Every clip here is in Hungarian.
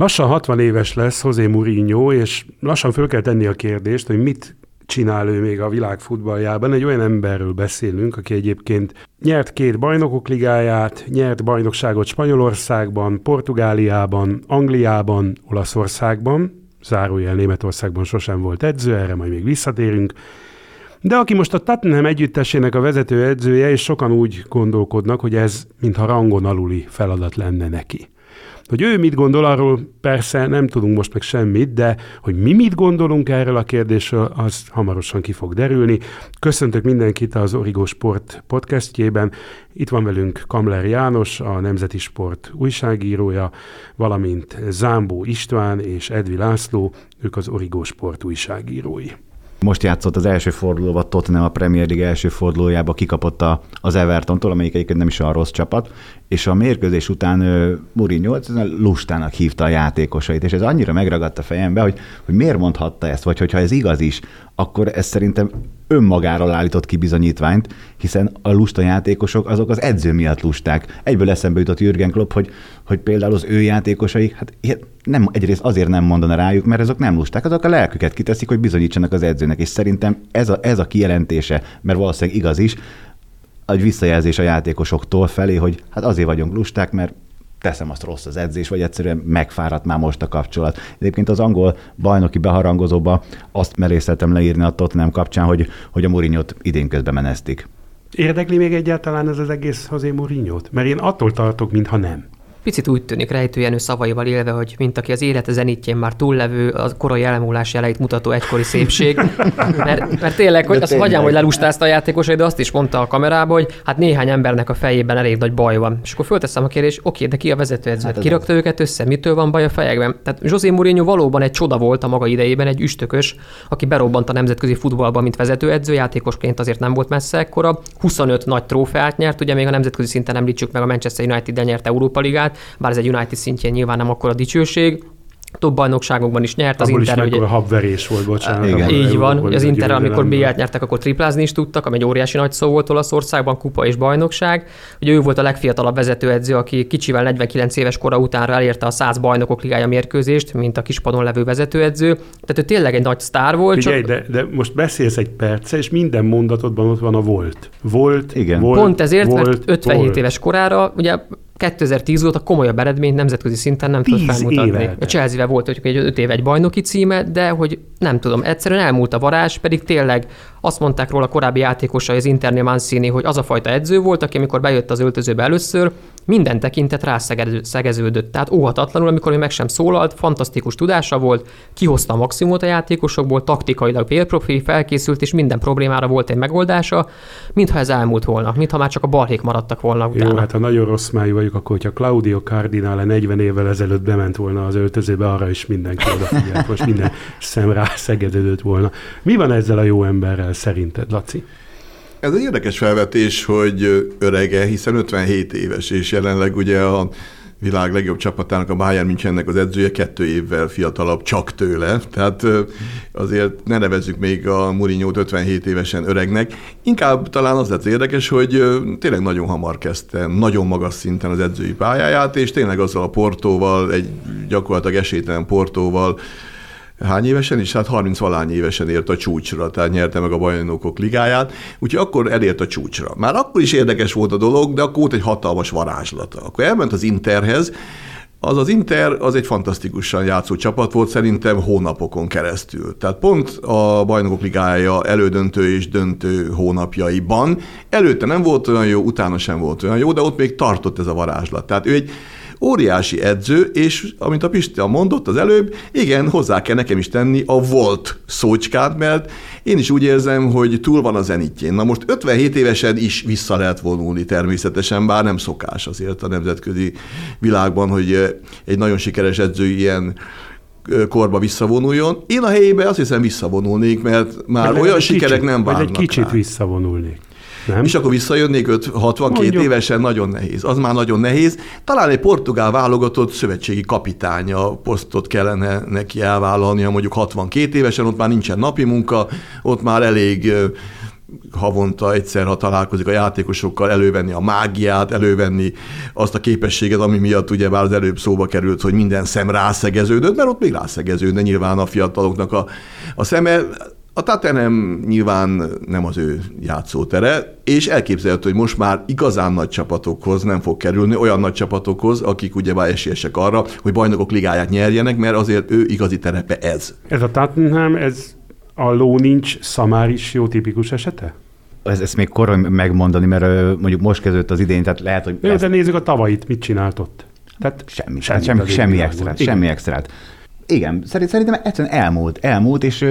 Lassan 60 éves lesz José Mourinho, és lassan föl kell tenni a kérdést, hogy mit csinál ő még a világ futballjában. Egy olyan emberről beszélünk, aki egyébként nyert két bajnokok ligáját, nyert bajnokságot Spanyolországban, Portugáliában, Angliában, Olaszországban, zárójel Németországban sosem volt edző, erre majd még visszatérünk, de aki most a Tottenham együttesének a vezető edzője, és sokan úgy gondolkodnak, hogy ez mintha rangon aluli feladat lenne neki. Hogy ő mit gondol, arról persze nem tudunk most meg semmit, de hogy mi mit gondolunk erről a kérdésről, az hamarosan ki fog derülni. Köszöntök mindenkit az Origo Sport podcastjében. Itt van velünk Kamler János, a Nemzeti Sport újságírója, valamint Zámbó István és Edvi László, ők az Origo Sport újságírói. Most játszott az első fordulóban Tottenham a Premier League első fordulójába kikapott az Evertontól, amelyik egyébként nem is a rossz csapat, és a mérkőzés után Mourinho lustának hívta a játékosait, és ez annyira megragadta a fejembe, hogy, hogy miért mondhatta ezt, vagy hogyha ez igaz is, akkor ez szerintem önmagáról állított ki bizonyítványt, hiszen a lusta játékosok azok az edző miatt lusták. Egyből eszembe jutott Jürgen Klopp, hogy, hogy például az ő játékosai, hát nem, egyrészt azért nem mondana rájuk, mert azok nem lusták, azok a lelküket kiteszik, hogy bizonyítsanak az edzőnek, és szerintem ez a, ez a kijelentése, mert valószínűleg igaz is, egy visszajelzés a játékosoktól felé, hogy hát azért vagyunk lusták, mert teszem azt rossz az edzés, vagy egyszerűen megfáradt már most a kapcsolat. Egyébként az angol bajnoki beharangozóba azt merészeltem leírni a Tottenham kapcsán, hogy, hogy a Mourinho-t idén közben menesztik. Érdekli még egyáltalán ez az egész José mourinho Mert én attól tartok, mintha nem. Picit úgy tűnik rejtőjenő szavaival élve, hogy mint aki az élete zenítjén már túllevő, a korai elmúlás jeleit mutató egykori szépség. Mert, mert tényleg, hogy azt hagyjam, hogy lelustázta a játékos, de azt is mondta a kamerába, hogy hát néhány embernek a fejében elég nagy baj van. És akkor fölteszem a kérdést, oké, de ki a vezetőedző? Hát Kirakta őket össze, mitől van baj a fejekben? Tehát José Mourinho valóban egy csoda volt a maga idejében, egy üstökös, aki berobbant a nemzetközi futballba, mint vezetőedző, játékosként azért nem volt messze ekkora. 25 nagy trófeát nyert, ugye még a nemzetközi szinten említsük meg a Manchester United-del nyert Európa Ligát, bár ez egy United szintjén nyilván nem akkor a dicsőség, több bajnokságokban is nyert. Az Abból Inter, is ugye, habverés volt, bocsánat. Igen. Így van, az Inter, amikor b nyertek, akkor triplázni is tudtak, ami egy óriási nagy szó volt Olaszországban, kupa és bajnokság. Ugye ő volt a legfiatalabb vezetőedző, aki kicsivel 49 éves kora utánra elérte a 100 bajnokok ligája mérkőzést, mint a kispadon levő vezetőedző. Tehát ő tényleg egy nagy sztár volt. Figyelj, csak... de, de, most beszélsz egy perce, és minden mondatodban ott van a volt. Volt, Igen. Volt, Pont ezért, volt, mert 57 volt. éves korára, ugye 2010 óta komolyabb eredményt nemzetközi szinten nem tud felmutatni. Éve. A chelsea volt hogy egy 5 év egy bajnoki címe, de hogy nem tudom, egyszerűen elmúlt a varázs, pedig tényleg azt mondták róla korábbi játékosai az Internél Mancini, hogy az a fajta edző volt, aki amikor bejött az öltözőbe először, minden tekintet rászegeződött. Tehát óhatatlanul, amikor ő meg sem szólalt, fantasztikus tudása volt, kihozta a maximumot a játékosokból, taktikailag pélprofil, felkészült, és minden problémára volt egy megoldása, mintha ez elmúlt volna, mintha már csak a balhék maradtak volna utána. Jó, hát ha nagyon rossz májú vagyok, akkor hogyha Claudio Cardinale 40 évvel ezelőtt bement volna az öltözőbe, arra is mindenki odafigyelt, most minden szem rászegeződött volna. Mi van ezzel a jó emberrel szerinted, Laci? Ez egy érdekes felvetés, hogy örege, hiszen 57 éves, és jelenleg ugye a világ legjobb csapatának, a Bayern Münchennek az edzője kettő évvel fiatalabb csak tőle, tehát azért ne nevezzük még a Mourinho 57 évesen öregnek. Inkább talán az lett érdekes, hogy tényleg nagyon hamar kezdte, nagyon magas szinten az edzői pályáját, és tényleg azzal a Portóval, egy gyakorlatilag esélytelen Portóval hány évesen is? Hát 30 valány évesen ért a csúcsra, tehát nyerte meg a bajnokok ligáját, úgyhogy akkor elért a csúcsra. Már akkor is érdekes volt a dolog, de akkor volt egy hatalmas varázslata. Akkor elment az Interhez, az az Inter az egy fantasztikusan játszó csapat volt szerintem hónapokon keresztül. Tehát pont a bajnokok ligája elődöntő és döntő hónapjaiban előtte nem volt olyan jó, utána sem volt olyan jó, de ott még tartott ez a varázslat. Tehát ő egy óriási edző, és amint a Pisti mondott az előbb, igen, hozzá kell nekem is tenni a volt szócskát, mert én is úgy érzem, hogy túl van a zenitjén. Na most 57 évesen is vissza lehet vonulni természetesen, bár nem szokás azért a nemzetközi világban, hogy egy nagyon sikeres edző ilyen korba visszavonuljon. Én a helyébe azt hiszem visszavonulnék, mert már olyan sikerek kicsit, nem várnak egy kicsit rá. visszavonulnék. Nem? És akkor visszajönnék 5, 62 Mondjuk. évesen, nagyon nehéz. Az már nagyon nehéz. Talán egy portugál válogatott szövetségi kapitánya posztot kellene neki elvállalnia, mondjuk 62 évesen, ott már nincsen napi munka, ott már elég havonta egyszer, ha találkozik a játékosokkal, elővenni a mágiát, elővenni azt a képességet, ami miatt ugye már az előbb szóba került, hogy minden szem rászegeződött, mert ott még rászegeződne nyilván a fiataloknak a, a szeme. A Tottenham nyilván nem az ő játszótere, és elképzelhető, hogy most már igazán nagy csapatokhoz nem fog kerülni, olyan nagy csapatokhoz, akik ugye már esélyesek arra, hogy bajnokok ligáját nyerjenek, mert azért ő igazi terepe ez. Ez a Tottenham, ez a ló nincs, szamár is jó tipikus esete? Ez, ezt még korai megmondani, mert mondjuk most kezdődött az idén, tehát lehet, hogy... Jó, ezt... de nézzük a tavait, mit csinált ott. Tehát semmi, semmi, semmi, semmi extrát, semmi extrát. Igen, szerintem egyszerűen elmúlt, elmúlt, és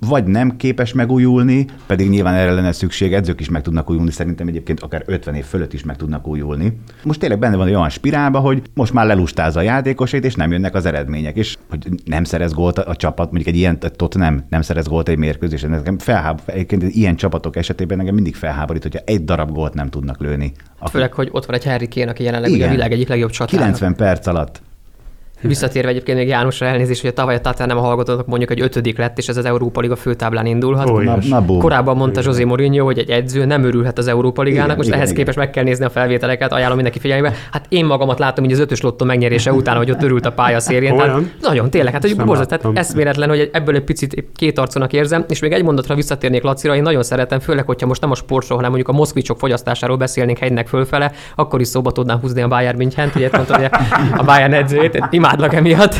vagy nem képes megújulni, pedig nyilván erre lenne szükség, edzők is meg tudnak újulni, szerintem egyébként akár 50 év fölött is meg tudnak újulni. Most tényleg benne van egy olyan spirálba, hogy most már lelustázza a játékosait, és nem jönnek az eredmények, és hogy nem szerez gólt a csapat, mondjuk egy ilyen, tot nem, nem szerez gólt egy mérkőzésen. Nekem felháb, egyébként ilyen csapatok esetében nekem mindig felháborít, hogyha egy darab gólt nem tudnak lőni. Aki... Főleg, hogy ott van egy Harry Kane, aki jelenleg Igen. a világ egyik legjobb csatára. 90 perc alatt Visszatérve egyébként még Jánosra elnézést, hogy a tavaly a nem a hallgatónak mondjuk egy ötödik lett, és ez az Európa Liga főtáblán indulhat. Oh, na, na, Korábban mondta José Mourinho, hogy egy edző nem örülhet az Európa Ligának, igen, most igen, ehhez igen. képest meg kell nézni a felvételeket, ajánlom mindenki figyelmébe. Hát én magamat látom, hogy az ötös lottó megnyerése után, hogy ott örült a pálya szérjén. Tehát nagyon tényleg, hát hogy borzasztó, tehát eszméletlen, hogy ebből egy picit két arconak érzem, és még egy mondatra visszatérnék Lacira, én nagyon szeretem, főleg, hogyha most nem a sportról, hanem mondjuk a moszkvicsok fogyasztásáról beszélnénk hegynek fölfele, akkor is szóba tudnám húzni a Bayern München, ugye mondtam, a Bayern edzőjét, imádlak emiatt.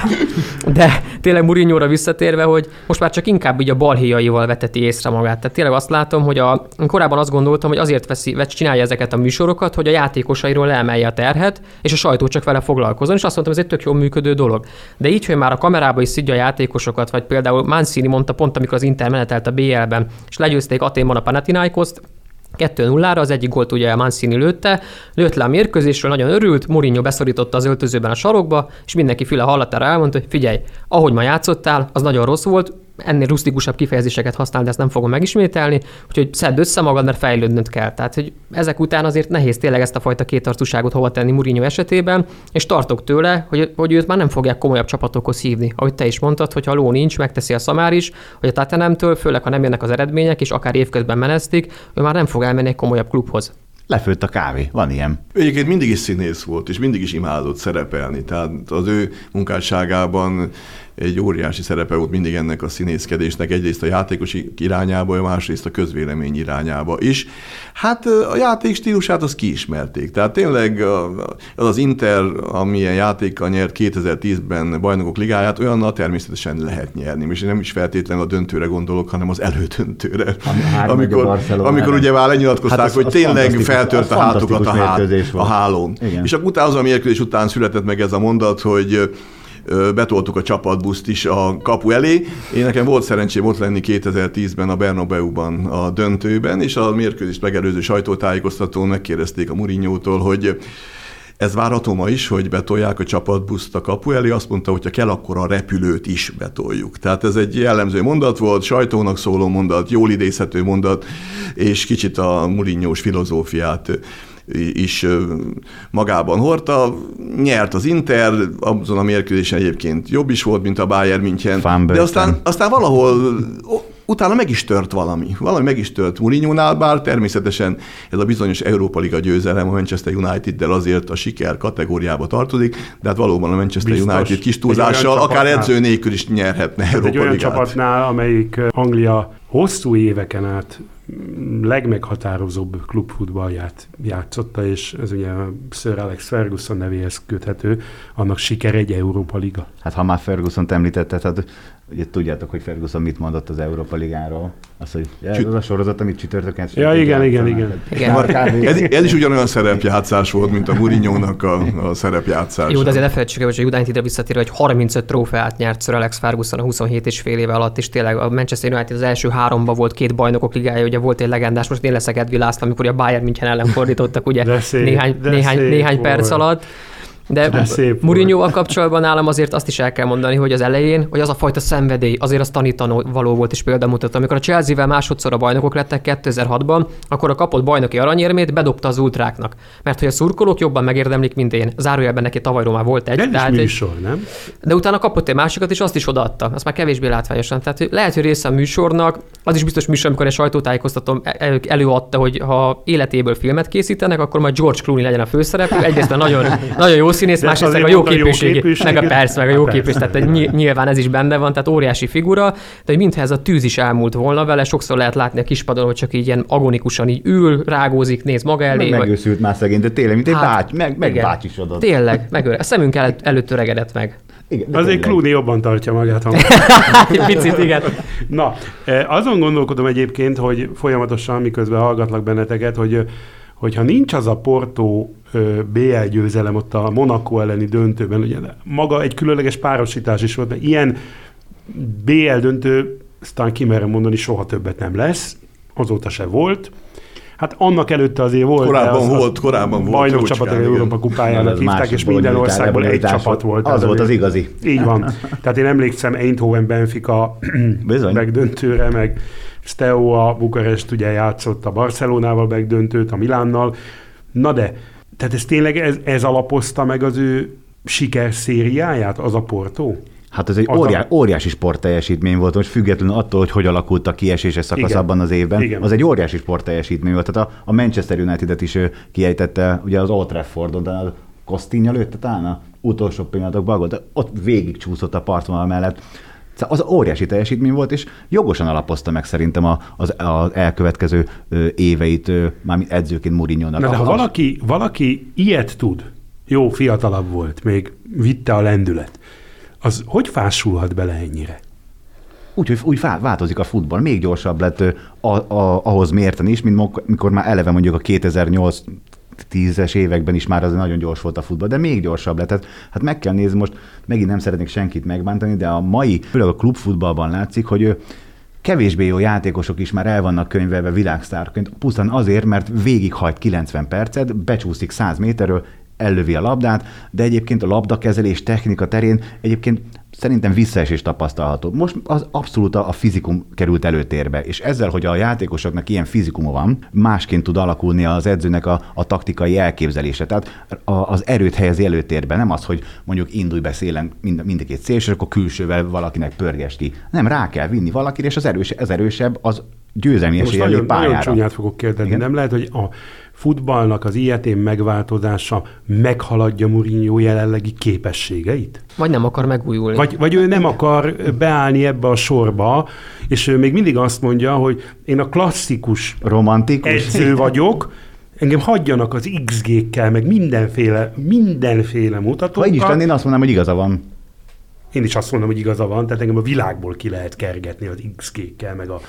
De tényleg mourinho visszatérve, hogy most már csak inkább így a balhéjaival veteti észre magát. Tehát tényleg azt látom, hogy a, korábban azt gondoltam, hogy azért veszi, vagy csinálja ezeket a műsorokat, hogy a játékosairól emelje a terhet, és a sajtó csak vele foglalkozon, és azt mondtam, ez egy tök jól működő dolog. De így, hogy már a kamerába is szidja a játékosokat, vagy például Mancini mondta pont, amikor az Inter menetelt a BL-ben, és legyőzték Aténban a Panathinaikoszt, 2-0-ra, az egyik gólt ugye Mancini lőtte, lőtt le a mérkőzésről, nagyon örült, Mourinho beszorította az öltözőben a sarokba, és mindenki füle hallatára elmondta, hogy figyelj, ahogy ma játszottál, az nagyon rossz volt, ennél rustikusabb kifejezéseket használ, de ezt nem fogom megismételni, úgyhogy szedd össze magad, mert fejlődnöd kell. Tehát, hogy ezek után azért nehéz tényleg ezt a fajta kétarcúságot hova tenni Mourinho esetében, és tartok tőle, hogy, hogy őt már nem fogják komolyabb csapatokhoz hívni. Ahogy te is mondtad, hogy ha ló nincs, megteszi a szamár is, hogy a Tatanemtől, főleg ha nem jönnek az eredmények, és akár évközben menesztik, ő már nem fog elmenni egy komolyabb klubhoz lefőtt a kávé. Van ilyen. Egyébként mindig is színész volt, és mindig is imádott szerepelni. Tehát az ő munkásságában egy óriási szerepe volt mindig ennek a színészkedésnek, egyrészt a játékos irányába, másrészt a közvélemény irányába is. Hát a játék stílusát az kiismerték. Tehát tényleg az az Inter, amilyen játékkal nyert 2010-ben bajnokok ligáját, olyannal természetesen lehet nyerni. És nem is feltétlenül a döntőre gondolok, hanem az elődöntőre. amikor, amikor ugye már lenyilatkozták, hát az, hogy az tényleg feltört a hátukat a, hát, a hálón. Igen. És akkor utána az a mérkőzés után született meg ez a mondat, hogy betoltuk a csapatbuszt is a kapu elé. Én nekem volt szerencsém ott lenni 2010-ben a Bernabeu-ban a döntőben, és a mérkőzést megelőző sajtótájékoztatón megkérdezték a Murinyótól, hogy ez várható ma is, hogy betolják a csapatbuszt a kapu elé, azt mondta, hogy ha kell, akkor a repülőt is betoljuk. Tehát ez egy jellemző mondat volt, sajtónak szóló mondat, jól idézhető mondat, és kicsit a Murinyós filozófiát is magában hordta. Nyert az Inter, azon a mérkőzésen egyébként jobb is volt, mint a Bayern München, de aztán, aztán valahol utána meg is tört valami. Valami meg is tört Mourinho-nál, bár természetesen ez a bizonyos Európa Liga győzelem a Manchester United-del azért a siker kategóriába tartozik, de hát valóban a Manchester Biztos. United kis túlzással, akár edző nélkül is nyerhetne Európa Egy olyan Ligát. csapatnál, amelyik Anglia hosszú éveken át legmeghatározóbb klubfutballját játszotta, és ez ugye Sir Alex Ferguson nevéhez köthető, annak siker egy Európa Liga. Hát ha már Ferguson-t említetted, hát ugye tudjátok, hogy Ferguson mit mondott az Európa Ligáról. Az, hogy ez az a sorozat, amit csütörtökön Ja, igen, igen, igen, igen. ez, ez, is ugyanolyan szerepjátszás volt, mint a Mourinho-nak a, a szerepjátszás. Jó, de azért ne felejtsük el, hogy a United visszatérve, hogy 35 trófeát nyert Sir Alex Ferguson a 27 és fél éve alatt, és tényleg a Manchester United az első háromba volt két bajnokok ligája, ugye volt egy legendás, most én leszek Edvi László, amikor a Bayern München ellen fordítottak, ugye szép, néhány, néhány, néhány perc alatt. De szép Mourinho kapcsolatban nálam azért azt is el kell mondani, hogy az elején, hogy az a fajta szenvedély, azért az tanítanó való volt és példamutató. Amikor a Chelsea-vel másodszor a bajnokok lettek 2006-ban, akkor a kapott bajnoki aranyérmét bedobta az ultráknak. Mert hogy a szurkolók jobban megérdemlik, mint én. Zárójelben neki tavalyról már volt egy. De tehát is egy- műsor, nem? de utána kapott egy másikat, és azt is odaadta. Azt már kevésbé látványosan. Tehát hogy lehet, hogy része a műsornak, az is biztos műsor, amikor egy sajtótájékoztatóm el- előadta, hogy ha életéből filmet készítenek, akkor majd George Clooney legyen a főszereplő. Egyrészt nagyon, nagyon jó színész, másrészt meg a jó mondta, jó képűség, képűségű. meg a perc, meg a jó Hát képűség. persze. Tehát nyilván ez is benne van, tehát óriási figura, de hogy mintha ez a tűz is elmúlt volna vele, sokszor lehet látni a kispadon, hogy csak így ilyen agonikusan így ül, rágózik, néz maga elé. Meg vagy- megőszült már szegény, de tényleg, mint egy Hát, báty, meg, meg bácsisodott. Tényleg, meg a szemünk előtt, előtt öregedett meg. Igen, Azért. Clooney jobban tartja magát. Ha... Egy picit, igen. Na, eh, azon gondolkodom egyébként, hogy folyamatosan, miközben hallgatlak benneteket, hogy hogyha nincs az a Porto BL győzelem ott a Monaco elleni döntőben, ugye maga egy különleges párosítás is volt, mert ilyen BL döntő, aztán kimerem mondani, soha többet nem lesz, azóta se volt. Hát annak előtte azért volt. Korábban de az, az volt, korábban volt, Bajnok igen. Európa kupájának Az hívták, másik és minden országból egy csapat volt. Az volt az igazi. így van. Tehát én emlékszem Eindhoven Benfica Bizony. megdöntőre, meg Steaua Bukarest ugye játszott a Barcelonával megdöntőt, a Milánnal. Na de, tehát ez tényleg ez, ez alapozta meg az ő sikerszériáját, az a Porto? Hát ez egy Az a- óriá, óriási sportteljesítmény volt, most függetlenül attól, hogy hogy alakult a kieséses szakasz Igen. abban az évben. Igen. Az egy óriási sportteljesítmény volt. Tehát a, a Manchester United-et is kiejtette, ugye az Old Traffordon, de a Costinha lőtte talán a utolsó pillanatokban, a ott végig csúszott a partvonal mellett. Szóval az óriási teljesítmény volt, és jogosan alapozta meg szerintem a- az, az elkövetkező éveit, mármint edzőként Mourinho-nak. Na de ha valaki, valaki ilyet tud, jó, fiatalabb volt, még vitte a lendület, az hogy fásulhat bele ennyire? Úgy, hogy úgy vá- változik a futball, még gyorsabb lett a, a, ahhoz mérten is, mint mikor már eleve mondjuk a 2008 10-es években is már az nagyon gyors volt a futball, de még gyorsabb lett. Tehát, hát meg kell nézni, most megint nem szeretnék senkit megbántani, de a mai, főleg a klubfutballban látszik, hogy ö, kevésbé jó játékosok is már el vannak könyvelve világsztárként, pusztán azért, mert végighagy 90 percet, becsúszik 100 méterről, ellövi a labdát, de egyébként a labdakezelés technika terén egyébként szerintem visszaesés tapasztalható. Most az abszolút a fizikum került előtérbe, és ezzel, hogy a játékosoknak ilyen fizikuma van, másként tud alakulni az edzőnek a, a taktikai elképzelése. Tehát a, az erőt helyezi előtérbe, nem az, hogy mondjuk indulj be szélen mind, mindkét szél, és akkor külsővel valakinek pörges ki. Nem, rá kell vinni valakire, és az, erős, az erősebb az győzelmi Most esélye nagyon, pályára. csúnyát fogok kérdezni. Igen. Nem lehet, hogy a futballnak az ilyetén megváltozása meghaladja Mourinho jelenlegi képességeit? Vagy nem akar megújulni. Vagy, vagy ő nem akar beállni ebbe a sorba, és ő még mindig azt mondja, hogy én a klasszikus Romantikus. edző vagyok, engem hagyjanak az XG-kkel, meg mindenféle, mindenféle Ha mutatókkal. így is lenne, én azt mondanám, hogy igaza van. Én is azt mondom, hogy igaza van, tehát engem a világból ki lehet kergetni az XG-kkel, meg a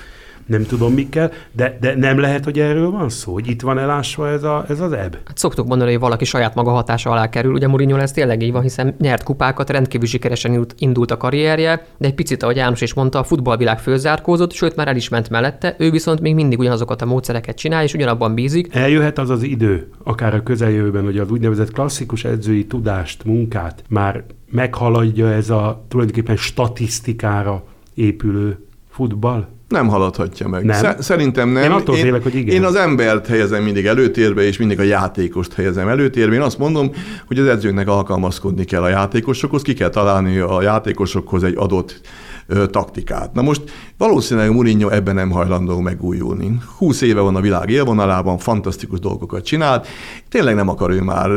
nem tudom mikkel, de, de nem lehet, hogy erről van szó, hogy itt van elásva ez, a, ez az ebb. Hát szoktuk mondani, hogy valaki saját maga hatása alá kerül. Ugye Mourinho ez tényleg így van, hiszen nyert kupákat, rendkívül sikeresen indult- a karrierje, de egy picit, ahogy János is mondta, a futballvilág fölzárkózott, sőt már el is ment mellette, ő viszont még mindig ugyanazokat a módszereket csinál, és ugyanabban bízik. Eljöhet az az idő, akár a közeljövőben, hogy az úgynevezett klasszikus edzői tudást, munkát már meghaladja ez a tulajdonképpen statisztikára épülő futball? Nem haladhatja meg. Nem? Sze- Szerintem nem. Én attól félek, hogy igen. Én az embert helyezem mindig előtérbe, és mindig a játékost helyezem előtérbe. Én azt mondom, hogy az edzőknek alkalmazkodni kell a játékosokhoz, ki kell találni a játékosokhoz egy adott taktikát. Na most valószínűleg Mourinho ebben nem hajlandó megújulni. 20 éve van a világ élvonalában, fantasztikus dolgokat csinált. Tényleg nem akar ő már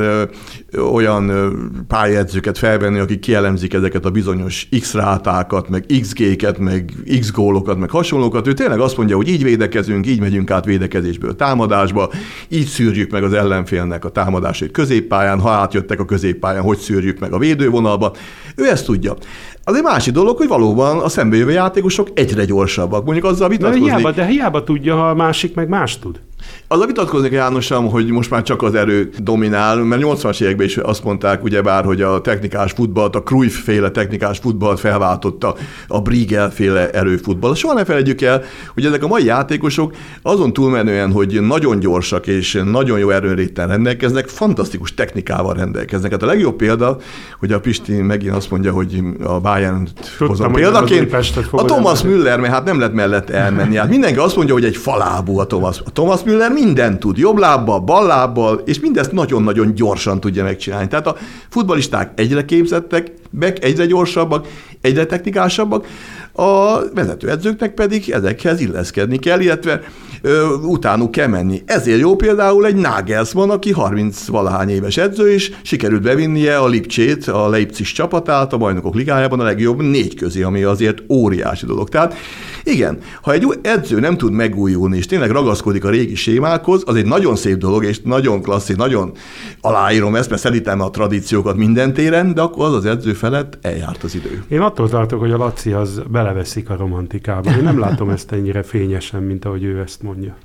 olyan ö, pályaedzőket felvenni, akik kielemzik ezeket a bizonyos X rátákat, meg XG-ket, meg X gólokat, meg hasonlókat. Ő tényleg azt mondja, hogy így védekezünk, így megyünk át védekezésből támadásba, így szűrjük meg az ellenfélnek a támadásait középpályán, ha átjöttek a középpályán, hogy szűrjük meg a védővonalba. Ő ezt tudja. Az egy másik dolog, hogy valóban a szembejövő játékosok egyre gyorsabbak. Mondjuk azzal De vitatkozni. hiába, de hiába tudja, ha a másik meg más tud. Az a vitatkozik Jánosom, hogy most már csak az erő dominál, mert 80-as években is azt mondták ugyebár, hogy a technikás futballt, a Cruyff féle technikás futballt felváltotta a Briegel féle erőfutball. Soha ne felejtjük el, hogy ezek a mai játékosok azon túlmenően, hogy nagyon gyorsak és nagyon jó erőnléten rendelkeznek, fantasztikus technikával rendelkeznek. Hát a legjobb példa, hogy a Pisti megint azt mondja, hogy a Bayern hozom példaként. A Thomas Müller, mert hát nem lett mellett elmenni. Hát mindenki azt mondja, hogy egy falábú a Thomas. A Thomas Müller mindent tud, jobb lábbal, bal lábbal, és mindezt nagyon-nagyon gyorsan tudja megcsinálni. Tehát a futbalisták egyre képzettek, meg egyre gyorsabbak, egyre technikásabbak, a vezetőedzőknek pedig ezekhez illeszkedni kell, illetve ö, utánuk kell menni. Ezért jó például egy Nagelsmann, aki 30 valahány éves edző, és sikerült bevinnie a Lipcsét, a Leipzig csapatát a bajnokok ligájában a legjobb négy közé, ami azért óriási dolog. Tehát igen, ha egy edző nem tud megújulni, és tényleg ragaszkodik a régi sémákhoz, az egy nagyon szép dolog, és nagyon klasszik, nagyon aláírom ezt, mert szerintem a tradíciókat minden téren, de akkor az az edző felett eljárt az idő. Én attól tartok, hogy a Laci az beleveszik a romantikába. Én nem látom ezt ennyire fényesen, mint ahogy ő ezt mondja.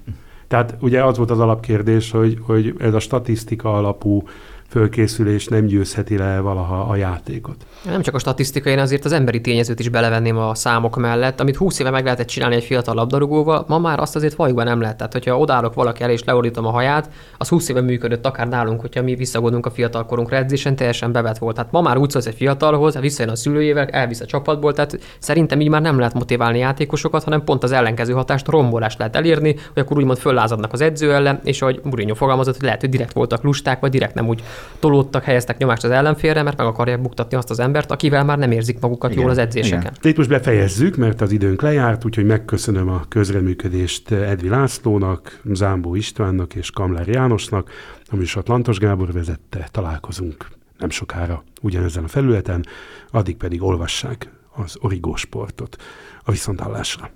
Tehát ugye az volt az alapkérdés, hogy, hogy ez a statisztika alapú fölkészülés nem győzheti le valaha a játékot. Nem csak a statisztika, én azért az emberi tényezőt is belevenném a számok mellett, amit 20 éve meg lehetett csinálni egy fiatal labdarúgóval, ma már azt azért valójában nem lehet. Tehát, hogyha odállok valaki elé és leordítom a haját, az 20 éve működött akár nálunk, hogyha mi visszagondolunk a fiatal korunkra edzésen, teljesen bevet volt. Tehát ma már úgy szólsz egy fiatalhoz, visszajön a szülőjével, elvisz a csapatból, tehát szerintem így már nem lehet motiválni játékosokat, hanem pont az ellenkező hatást, rombolást lehet elérni, hogy akkor úgymond föllázadnak az edző ellen, és ahogy Mourinho fogalmazott, hogy lehet, hogy direkt voltak lusták, vagy direkt nem úgy tolódtak, helyeztek nyomást az ellenfélre, mert meg akarják buktatni azt az embert, akivel már nem érzik magukat igen, jól az edzéseken. Igen. Itt most befejezzük, mert az időnk lejárt, úgyhogy megköszönöm a közreműködést Edvi Lászlónak, Zámbó Istvánnak és Kamler Jánosnak, ami is Atlantos Gábor vezette. Találkozunk nem sokára ugyanezen a felületen, addig pedig olvassák az Origó sportot a viszontállásra.